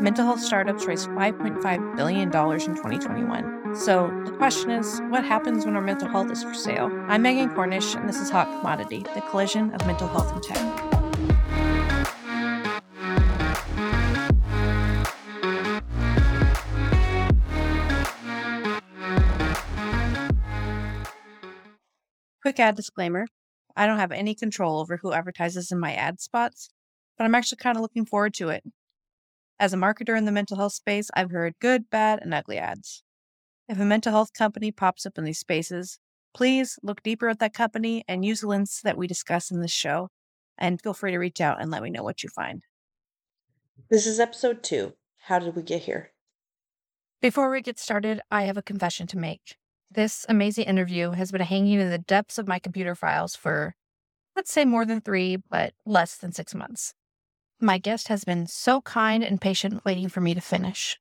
mental health startups raised $5.5 billion in 2021. So the question is, what happens when our mental health is for sale? I'm Megan Cornish, and this is Hot Commodity, the collision of mental health and tech. Quick ad disclaimer I don't have any control over who advertises in my ad spots, but I'm actually kind of looking forward to it. As a marketer in the mental health space, I've heard good, bad, and ugly ads. If a mental health company pops up in these spaces, please look deeper at that company and use the links that we discuss in this show. And feel free to reach out and let me know what you find. This is episode two. How did we get here? Before we get started, I have a confession to make. This amazing interview has been hanging in the depths of my computer files for, let's say, more than three, but less than six months. My guest has been so kind and patient waiting for me to finish.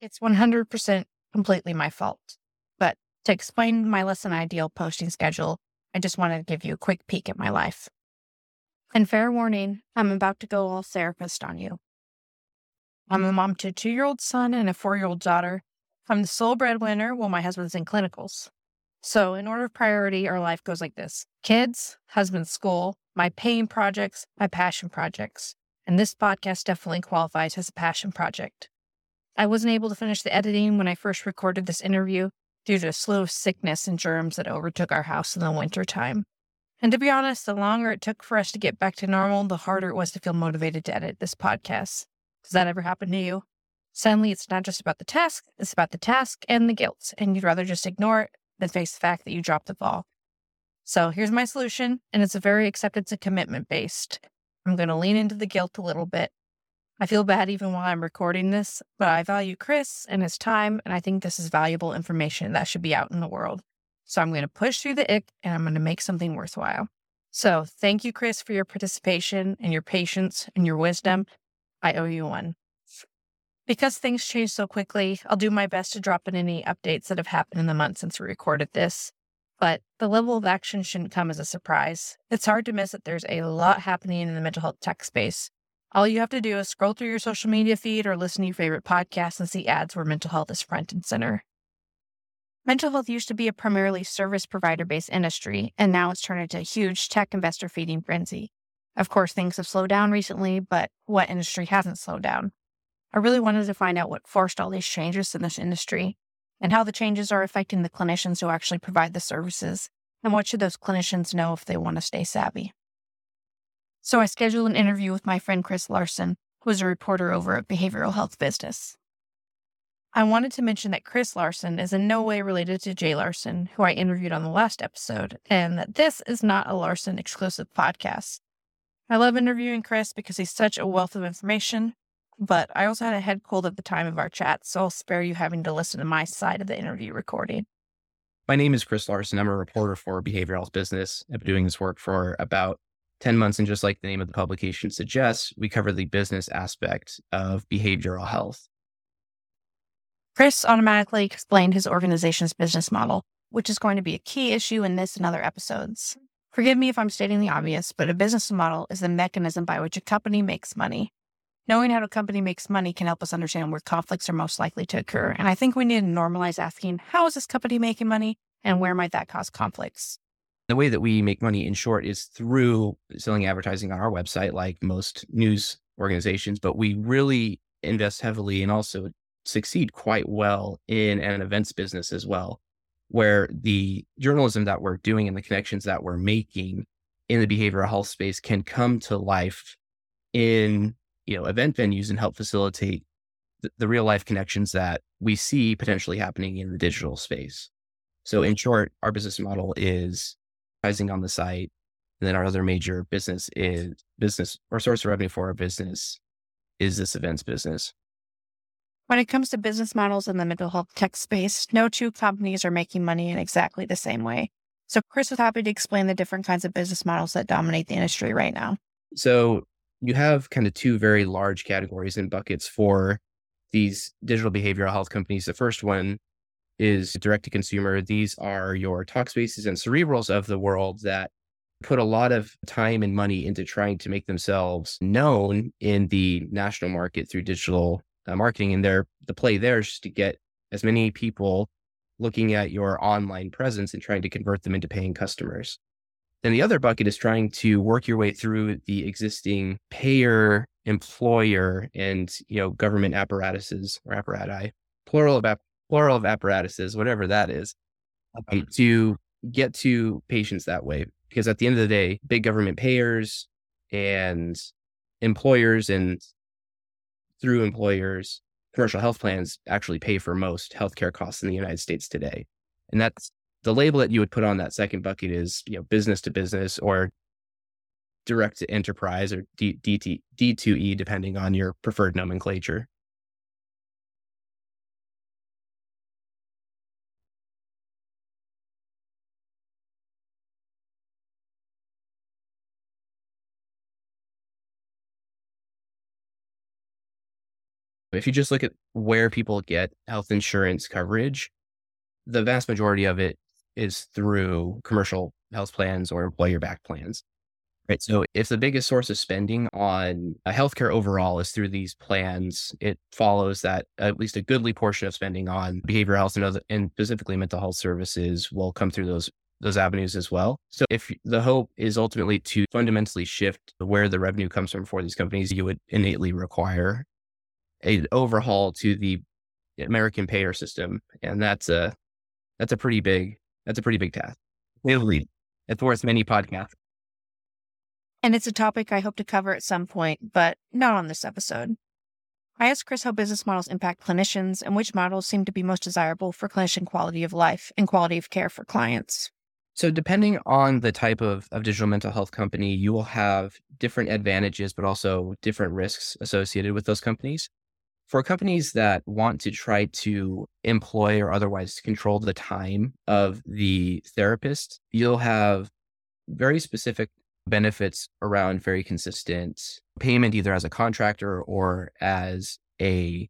It's 100% completely my fault. But to explain my less than ideal posting schedule, I just wanted to give you a quick peek at my life. And fair warning, I'm about to go all therapist on you. I'm a mm-hmm. mom to a two year old son and a four year old daughter, I'm the sole breadwinner while my husband's in clinicals. So, in order of priority, our life goes like this kids, husband, school, my paying projects, my passion projects. And this podcast definitely qualifies as a passion project. I wasn't able to finish the editing when I first recorded this interview due to a slew of sickness and germs that overtook our house in the winter time. And to be honest, the longer it took for us to get back to normal, the harder it was to feel motivated to edit this podcast. Does that ever happen to you? Suddenly, it's not just about the task, it's about the task and the guilt, and you'd rather just ignore it than face the fact that you dropped the ball. So here's my solution, and it's a very acceptance and commitment based. I'm going to lean into the guilt a little bit. I feel bad even while I'm recording this, but I value Chris and his time, and I think this is valuable information that should be out in the world. So I'm going to push through the ick and I'm going to make something worthwhile. So thank you, Chris, for your participation and your patience and your wisdom. I owe you one. Because things change so quickly, I'll do my best to drop in any updates that have happened in the month since we recorded this. But the level of action shouldn't come as a surprise. It's hard to miss that there's a lot happening in the mental health tech space. All you have to do is scroll through your social media feed or listen to your favorite podcasts and see ads where mental health is front and center. Mental health used to be a primarily service provider based industry, and now it's turned into a huge tech investor feeding frenzy. Of course, things have slowed down recently, but what industry hasn't slowed down? I really wanted to find out what forced all these changes in this industry and how the changes are affecting the clinicians who actually provide the services and what should those clinicians know if they want to stay savvy. So I scheduled an interview with my friend Chris Larson, who is a reporter over at Behavioral Health Business. I wanted to mention that Chris Larson is in no way related to Jay Larson, who I interviewed on the last episode, and that this is not a Larson exclusive podcast. I love interviewing Chris because he's such a wealth of information but I also had a head cold at the time of our chat, so I'll spare you having to listen to my side of the interview recording. My name is Chris Larson. I'm a reporter for Behavioral Health Business. I've been doing this work for about 10 months. And just like the name of the publication suggests, we cover the business aspect of behavioral health. Chris automatically explained his organization's business model, which is going to be a key issue in this and other episodes. Forgive me if I'm stating the obvious, but a business model is the mechanism by which a company makes money. Knowing how a company makes money can help us understand where conflicts are most likely to occur. And I think we need to normalize asking, how is this company making money and where might that cause conflicts? The way that we make money in short is through selling advertising on our website, like most news organizations, but we really invest heavily and also succeed quite well in an events business as well, where the journalism that we're doing and the connections that we're making in the behavioral health space can come to life in you know event venues and help facilitate the, the real life connections that we see potentially happening in the digital space. So in short, our business model is pricing on the site. And then our other major business is business or source of revenue for our business is this events business. When it comes to business models in the mental health tech space, no two companies are making money in exactly the same way. So Chris was happy to explain the different kinds of business models that dominate the industry right now. So you have kind of two very large categories and buckets for these digital behavioral health companies. The first one is direct to consumer. These are your Talkspaces and Cerebrals of the world that put a lot of time and money into trying to make themselves known in the national market through digital uh, marketing, and their the play there is to get as many people looking at your online presence and trying to convert them into paying customers. Then the other bucket is trying to work your way through the existing payer, employer, and you know government apparatuses or apparati, plural of ap- plural of apparatuses, whatever that is, um, to get to patients that way. Because at the end of the day, big government payers and employers and through employers, commercial health plans actually pay for most healthcare costs in the United States today. And that's the label that you would put on that second bucket is, you know, business to business or direct to enterprise or D, DT, D2E, depending on your preferred nomenclature. If you just look at where people get health insurance coverage, the vast majority of it is through commercial health plans or employer backed plans. Right. So if the biggest source of spending on uh, healthcare overall is through these plans, it follows that at least a goodly portion of spending on behavioral health and, other, and specifically mental health services will come through those those avenues as well. So if the hope is ultimately to fundamentally shift where the revenue comes from for these companies, you would innately require a overhaul to the American payer system, and that's a that's a pretty big that's a pretty big task. It's worth many podcasts. And it's a topic I hope to cover at some point, but not on this episode. I asked Chris how business models impact clinicians and which models seem to be most desirable for clinician quality of life and quality of care for clients. So, depending on the type of, of digital mental health company, you will have different advantages, but also different risks associated with those companies for companies that want to try to employ or otherwise control the time of the therapist, you'll have very specific benefits around very consistent payment, either as a contractor or as a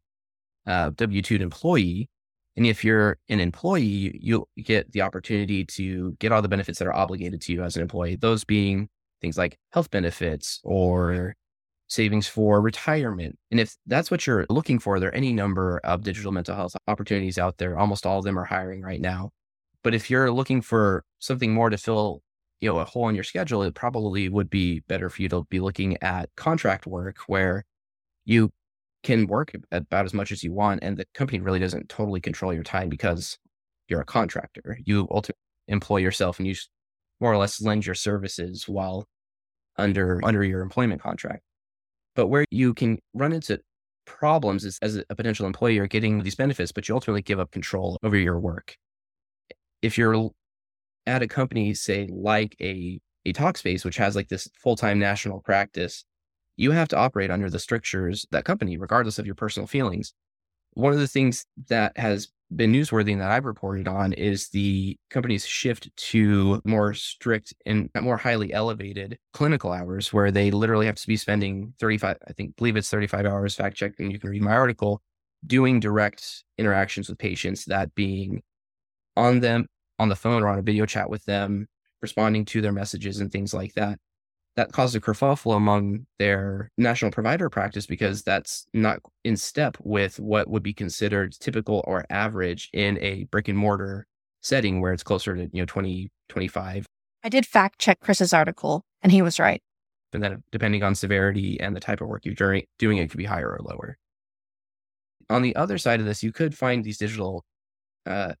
uh, W 2 employee. And if you're an employee, you'll get the opportunity to get all the benefits that are obligated to you as an employee, those being things like health benefits or savings for retirement. And if that's what you're looking for, there are any number of digital mental health opportunities out there. Almost all of them are hiring right now. But if you're looking for something more to fill, you know, a hole in your schedule, it probably would be better for you to be looking at contract work where you can work about as much as you want and the company really doesn't totally control your time because you're a contractor. You ultimately employ yourself and you more or less lend your services while under under your employment contract. But where you can run into problems is as a potential employee, you're getting these benefits, but you ultimately give up control over your work. If you're at a company, say like a a Talkspace, which has like this full time national practice, you have to operate under the strictures that company, regardless of your personal feelings. One of the things that has been newsworthy and that I've reported on is the company's shift to more strict and more highly elevated clinical hours where they literally have to be spending 35, I think, believe it's 35 hours fact checking. You can read my article doing direct interactions with patients, that being on them on the phone or on a video chat with them, responding to their messages and things like that that caused a kerfuffle among their national provider practice because that's not in step with what would be considered typical or average in a brick and mortar setting where it's closer to, you know, 20, 25. I did fact check Chris's article and he was right. And then depending on severity and the type of work you're doing, it could be higher or lower. On the other side of this, you could find these digital uh,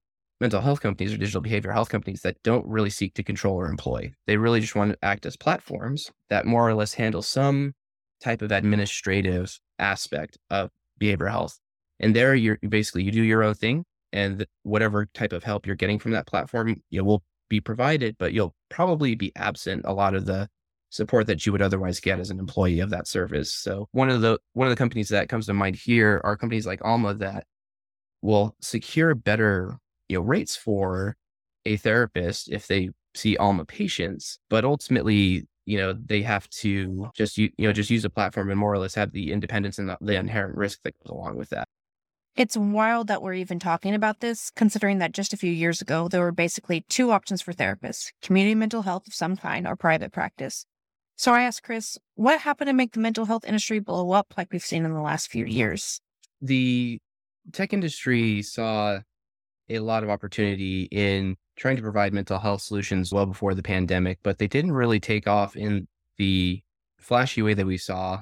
mental health companies or digital behavioral health companies that don't really seek to control or employ. They really just want to act as platforms that more or less handle some type of administrative aspect of behavioral health. And there you're basically you do your own thing and whatever type of help you're getting from that platform, you will be provided, but you'll probably be absent a lot of the support that you would otherwise get as an employee of that service. So one of the one of the companies that comes to mind here are companies like Alma that will secure better you know rates for a therapist if they see Alma patients, but ultimately, you know, they have to just you know just use a platform and more or less have the independence and the, the inherent risk that goes along with that. It's wild that we're even talking about this, considering that just a few years ago, there were basically two options for therapists community mental health of some kind or private practice. So I asked Chris, what happened to make the mental health industry blow up like we've seen in the last few years? the tech industry saw a lot of opportunity in trying to provide mental health solutions well before the pandemic, but they didn't really take off in the flashy way that we saw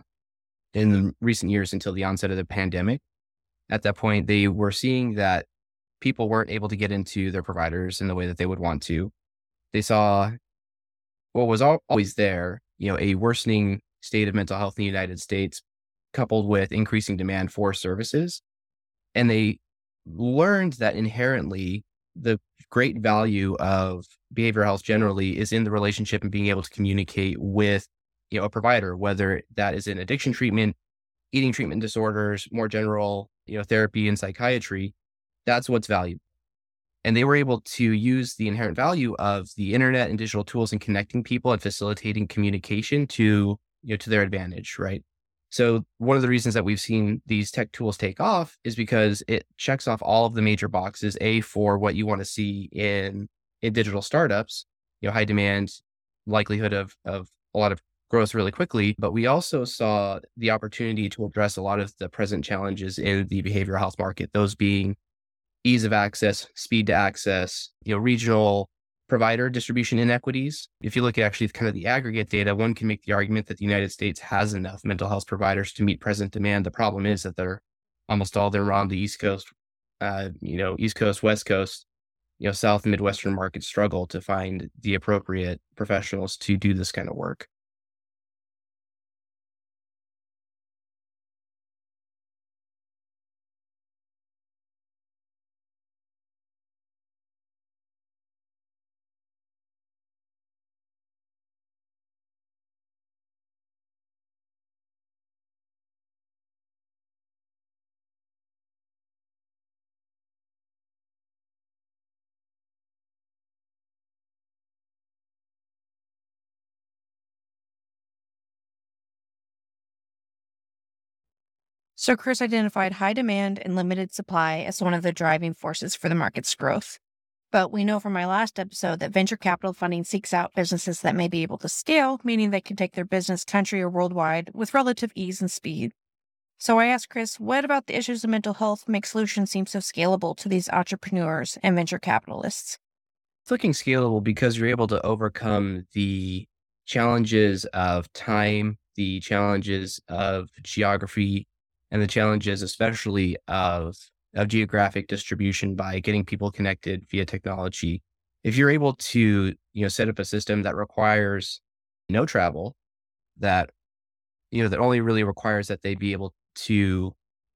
in the recent years until the onset of the pandemic. At that point, they were seeing that people weren't able to get into their providers in the way that they would want to. They saw what was always there, you know, a worsening state of mental health in the United States, coupled with increasing demand for services. And they learned that inherently the great value of behavioral health generally is in the relationship and being able to communicate with you know a provider whether that is in addiction treatment eating treatment disorders more general you know therapy and psychiatry that's what's valuable and they were able to use the inherent value of the internet and digital tools in connecting people and facilitating communication to you know to their advantage right so one of the reasons that we've seen these tech tools take off is because it checks off all of the major boxes a for what you want to see in in digital startups you know high demand likelihood of of a lot of growth really quickly but we also saw the opportunity to address a lot of the present challenges in the behavioral health market those being ease of access, speed to access, you know, regional provider distribution inequities. If you look at actually kind of the aggregate data, one can make the argument that the United States has enough mental health providers to meet present demand. The problem is that they're almost all they're on the East Coast, uh, you know, East Coast, West Coast, you know, South and Midwestern markets struggle to find the appropriate professionals to do this kind of work. So, Chris identified high demand and limited supply as one of the driving forces for the market's growth. But we know from my last episode that venture capital funding seeks out businesses that may be able to scale, meaning they can take their business country or worldwide with relative ease and speed. So I asked Chris, what about the issues of mental health make solutions seem so scalable to these entrepreneurs and venture capitalists? It's looking scalable because you're able to overcome the challenges of time, the challenges of geography, and the challenges, especially of of geographic distribution by getting people connected via technology. If you're able to, you know, set up a system that requires no travel, that you know, that only really requires that they be able to,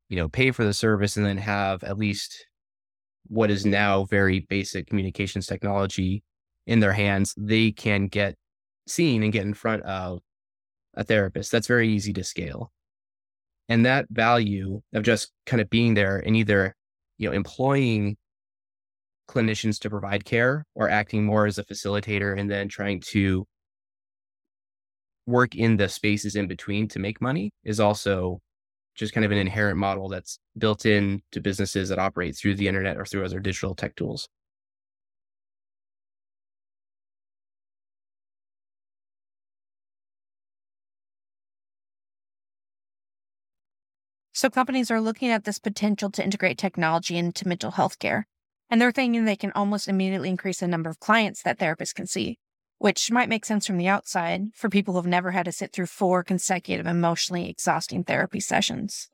you know, pay for the service and then have at least what is now very basic communications technology in their hands, they can get seen and get in front of a therapist. That's very easy to scale. And that value of just kind of being there and either, you know, employing clinicians to provide care or acting more as a facilitator and then trying to work in the spaces in between to make money is also just kind of an inherent model that's built in to businesses that operate through the internet or through other digital tech tools. So companies are looking at this potential to integrate technology into mental health care. And they're thinking they can almost immediately increase the number of clients that therapists can see, which might make sense from the outside for people who've never had to sit through four consecutive emotionally exhausting therapy sessions.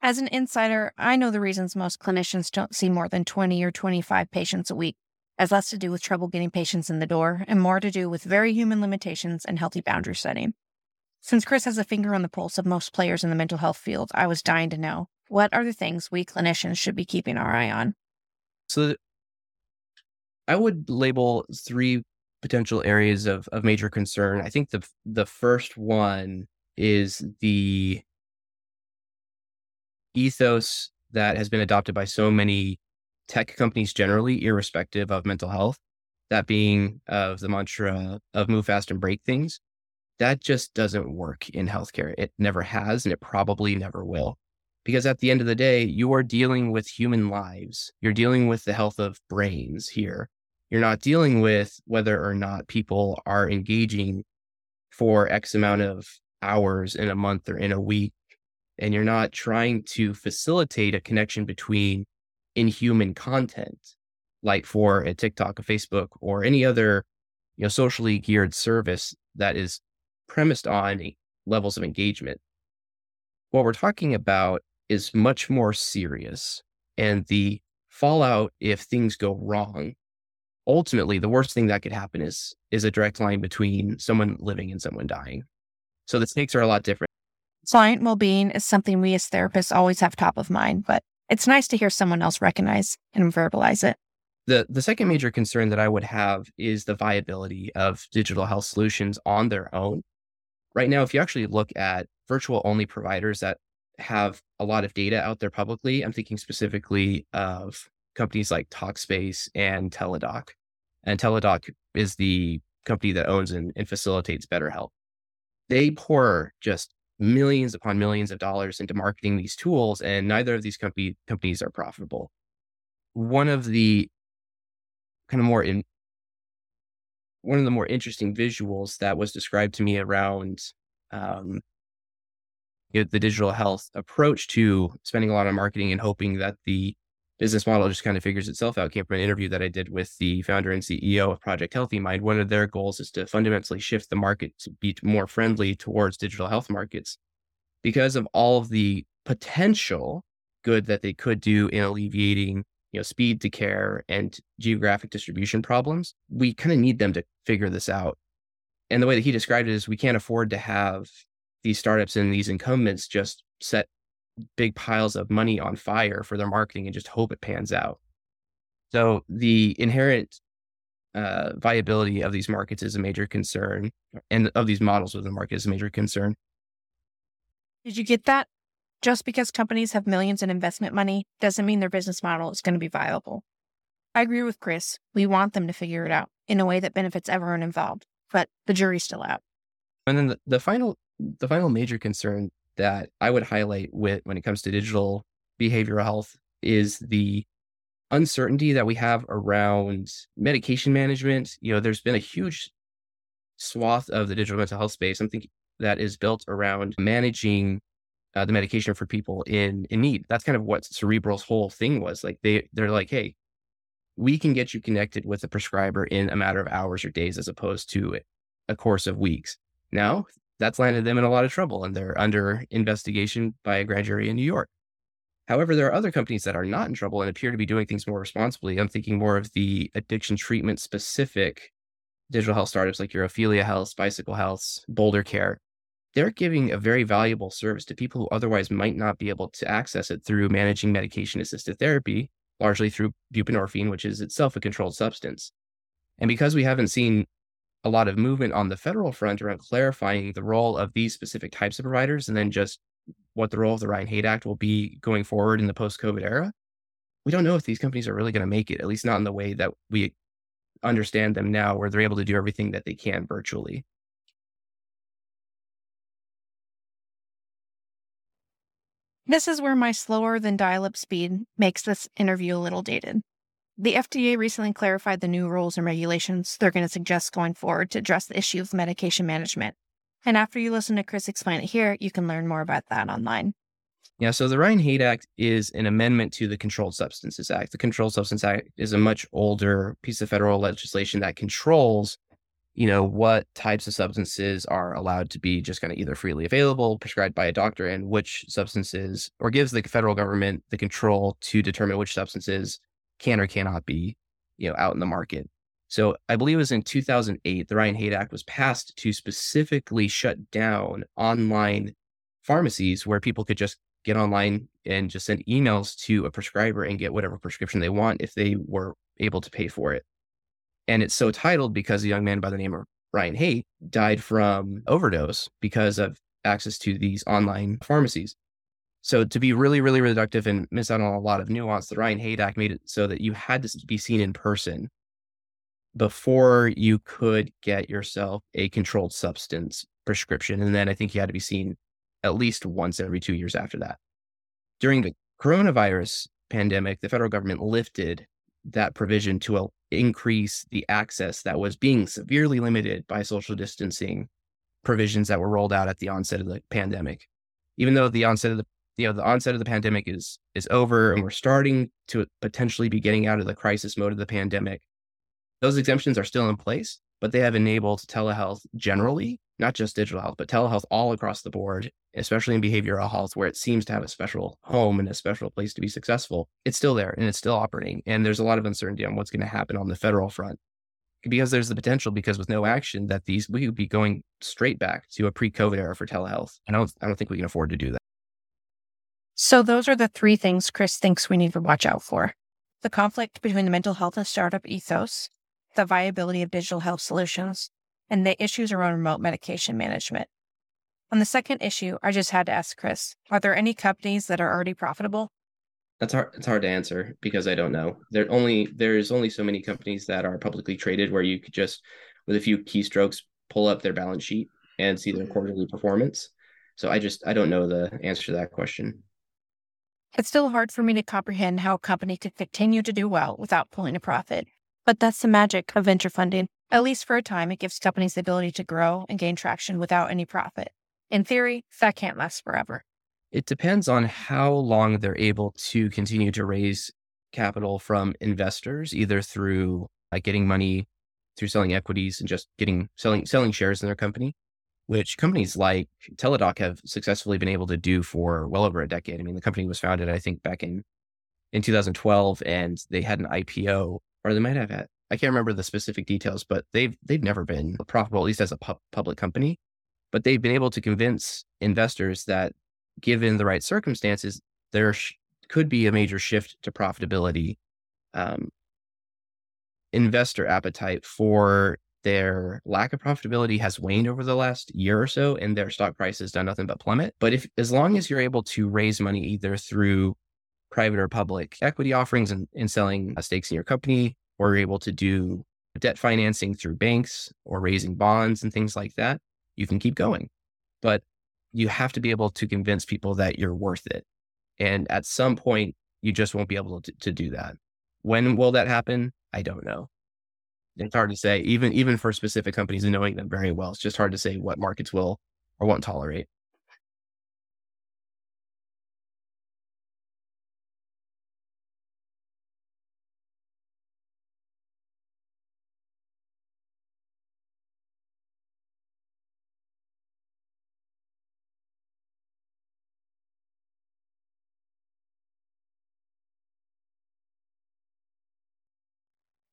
As an insider, I know the reasons most clinicians don't see more than 20 or 25 patients a week has less to do with trouble getting patients in the door and more to do with very human limitations and healthy boundary setting. Since Chris has a finger on the pulse of most players in the mental health field, I was dying to know what are the things we clinicians should be keeping our eye on? So I would label three potential areas of, of major concern. I think the the first one is the ethos that has been adopted by so many tech companies generally, irrespective of mental health. That being of the mantra of move fast and break things that just doesn't work in healthcare. It never has, and it probably never will. Because at the end of the day, you are dealing with human lives. You're dealing with the health of brains here. You're not dealing with whether or not people are engaging for X amount of hours in a month or in a week and you're not trying to facilitate a connection between inhuman content, like for a TikTok, a Facebook, or any other you know socially geared service that is premised on levels of engagement. What we're talking about is much more serious, and the fallout if things go wrong ultimately the worst thing that could happen is is a direct line between someone living and someone dying. So the stakes are a lot different. Client well-being is something we as therapists always have top of mind but it's nice to hear someone else recognize and verbalize it. The the second major concern that i would have is the viability of digital health solutions on their own right now if you actually look at virtual only providers that have a lot of data out there publicly i'm thinking specifically of companies like Talkspace and Teladoc. And Teladoc is the company that owns and, and facilitates BetterHelp. They pour just millions upon millions of dollars into marketing these tools, and neither of these company, companies are profitable. One of the kind of more in one of the more interesting visuals that was described to me around um, you know, the digital health approach to spending a lot on marketing and hoping that the business model just kind of figures itself out came from an interview that I did with the founder and CEO of Project Healthy Mind. One of their goals is to fundamentally shift the market to be more friendly towards digital health markets because of all of the potential good that they could do in alleviating you know speed to care and geographic distribution problems we kind of need them to figure this out and the way that he described it is we can't afford to have these startups and these incumbents just set big piles of money on fire for their marketing and just hope it pans out. So the inherent uh, viability of these markets is a major concern, and of these models within the market is a major concern. Did you get that? Just because companies have millions in investment money doesn't mean their business model is going to be viable. I agree with Chris. We want them to figure it out in a way that benefits everyone involved, but the jury's still out. And then the, the final the final major concern that I would highlight with when it comes to digital behavioral health is the uncertainty that we have around medication management. You know, there's been a huge swath of the digital mental health space, i something that is built around managing uh, the medication for people in in need. That's kind of what Cerebral's whole thing was. Like they they're like, hey, we can get you connected with a prescriber in a matter of hours or days, as opposed to a course of weeks. Now, that's landed them in a lot of trouble and they're under investigation by a grand jury in New York. However, there are other companies that are not in trouble and appear to be doing things more responsibly. I'm thinking more of the addiction treatment specific digital health startups like your Ophelia Health, Bicycle Health, Boulder Care. They're giving a very valuable service to people who otherwise might not be able to access it through managing medication assisted therapy, largely through buprenorphine, which is itself a controlled substance. And because we haven't seen a lot of movement on the federal front around clarifying the role of these specific types of providers and then just what the role of the Ryan Haight Act will be going forward in the post COVID era. We don't know if these companies are really going to make it, at least not in the way that we understand them now, where they're able to do everything that they can virtually. This is where my slower than dial up speed makes this interview a little dated. The FDA recently clarified the new rules and regulations they're going to suggest going forward to address the issue of medication management. And after you listen to Chris explain it here, you can learn more about that online. Yeah, so the Ryan Haight Act is an amendment to the Controlled Substances Act. The Controlled Substance Act is a much older piece of federal legislation that controls, you know, what types of substances are allowed to be just kind of either freely available, prescribed by a doctor, and which substances, or gives the federal government the control to determine which substances can or cannot be, you know, out in the market. So I believe it was in 2008, the Ryan Haight Act was passed to specifically shut down online pharmacies where people could just get online and just send emails to a prescriber and get whatever prescription they want if they were able to pay for it. And it's so titled because a young man by the name of Ryan Haight died from overdose because of access to these online pharmacies. So to be really, really reductive and miss out on a lot of nuance, the Ryan Haight Act made it so that you had to be seen in person before you could get yourself a controlled substance prescription. And then I think you had to be seen at least once every two years after that. During the coronavirus pandemic, the federal government lifted that provision to increase the access that was being severely limited by social distancing provisions that were rolled out at the onset of the pandemic. even though the onset of the you know the onset of the pandemic is is over and we're starting to potentially be getting out of the crisis mode of the pandemic those exemptions are still in place but they have enabled telehealth generally not just digital health but telehealth all across the board especially in behavioral health where it seems to have a special home and a special place to be successful it's still there and it's still operating and there's a lot of uncertainty on what's going to happen on the federal front because there's the potential because with no action that these we would be going straight back to a pre-covid era for telehealth i don't i don't think we can afford to do that. So, those are the three things Chris thinks we need to watch out for. The conflict between the mental health and startup ethos, the viability of digital health solutions, and the issues around remote medication management. On the second issue, I just had to ask Chris are there any companies that are already profitable? That's hard. It's hard to answer because I don't know. There only there's only so many companies that are publicly traded where you could just, with a few keystrokes, pull up their balance sheet and see their quarterly performance. So I just I don't know the answer to that question. It's still hard for me to comprehend how a company could continue to do well without pulling a profit. But that's the magic of venture funding. At least for a time, it gives companies the ability to grow and gain traction without any profit. In theory, that can't last forever. It depends on how long they're able to continue to raise capital from investors, either through like getting money through selling equities and just getting selling selling shares in their company, which companies like Teladoc have successfully been able to do for well over a decade. I mean, the company was founded, I think, back in in 2012, and they had an IPO, or they might have had. I can't remember the specific details, but they've they've never been profitable, at least as a pu- public company. But they've been able to convince investors that, given the right circumstances, there sh- could be a major shift to profitability. Um, investor appetite for their lack of profitability has waned over the last year or so and their stock price has done nothing but plummet. But if as long as you're able to raise money either through private or public equity offerings and, and selling uh, stakes in your company, or you're able to do debt financing through banks or raising bonds and things like that, you can keep going. But you have to be able to convince people that you're worth it. And at some point, you just won't be able to, to do that. When will that happen? I don't know it's hard to say, even even for specific companies and knowing them very well. It's just hard to say what markets will or won't tolerate.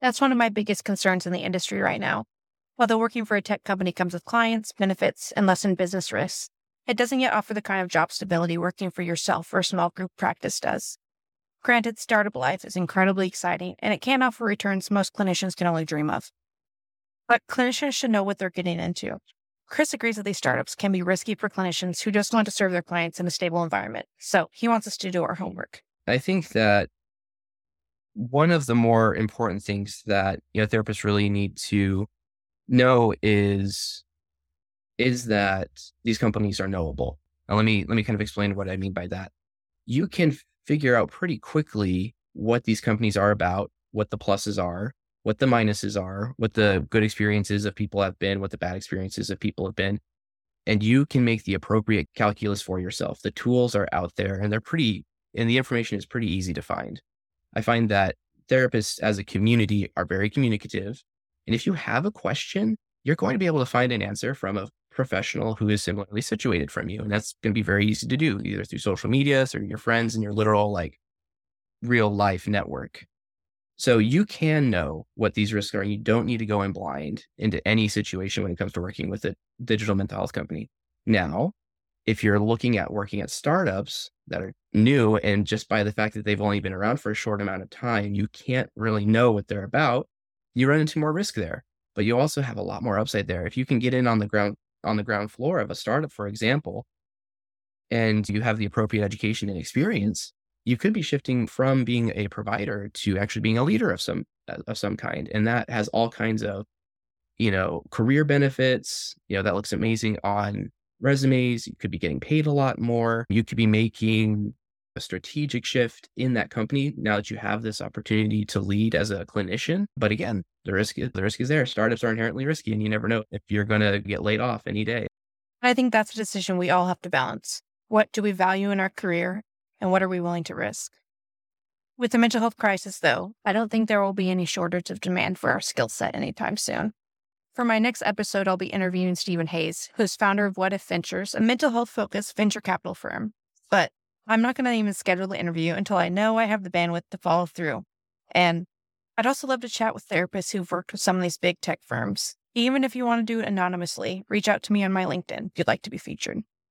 That's one of my biggest concerns in the industry right now. Although working for a tech company comes with clients, benefits, and lessened business risks, it doesn't yet offer the kind of job stability working for yourself or a small group practice does. Granted, startup life is incredibly exciting and it can offer returns most clinicians can only dream of. But clinicians should know what they're getting into. Chris agrees that these startups can be risky for clinicians who just want to serve their clients in a stable environment. So he wants us to do our homework. I think that one of the more important things that you know therapists really need to know is is that these companies are knowable. Now let me let me kind of explain what I mean by that. You can figure out pretty quickly what these companies are about, what the pluses are, what the minuses are, what the good experiences of people have been, what the bad experiences of people have been. And you can make the appropriate calculus for yourself. The tools are out there and they're pretty and the information is pretty easy to find. I find that therapists as a community are very communicative. And if you have a question, you're going to be able to find an answer from a professional who is similarly situated from you. And that's going to be very easy to do either through social media, or your friends and your literal like real life network. So you can know what these risks are. And you don't need to go in blind into any situation when it comes to working with a digital mental health company. Now, if you're looking at working at startups that are new and just by the fact that they've only been around for a short amount of time, you can't really know what they're about, you run into more risk there. But you also have a lot more upside there. If you can get in on the ground on the ground floor of a startup, for example, and you have the appropriate education and experience, you could be shifting from being a provider to actually being a leader of some uh, of some kind. And that has all kinds of, you know, career benefits. You know, that looks amazing on resumes. You could be getting paid a lot more. You could be making a strategic shift in that company now that you have this opportunity to lead as a clinician. But again, the risk the risk is there. Startups are inherently risky and you never know if you're going to get laid off any day. I think that's a decision we all have to balance. What do we value in our career? And what are we willing to risk? With the mental health crisis, though, I don't think there will be any shortage of demand for our skill set anytime soon. For my next episode, I'll be interviewing Stephen Hayes, who's founder of What If Ventures, a mental health focused venture capital firm. But I'm not going to even schedule the interview until I know I have the bandwidth to follow through. And I'd also love to chat with therapists who've worked with some of these big tech firms. Even if you want to do it anonymously, reach out to me on my LinkedIn if you'd like to be featured.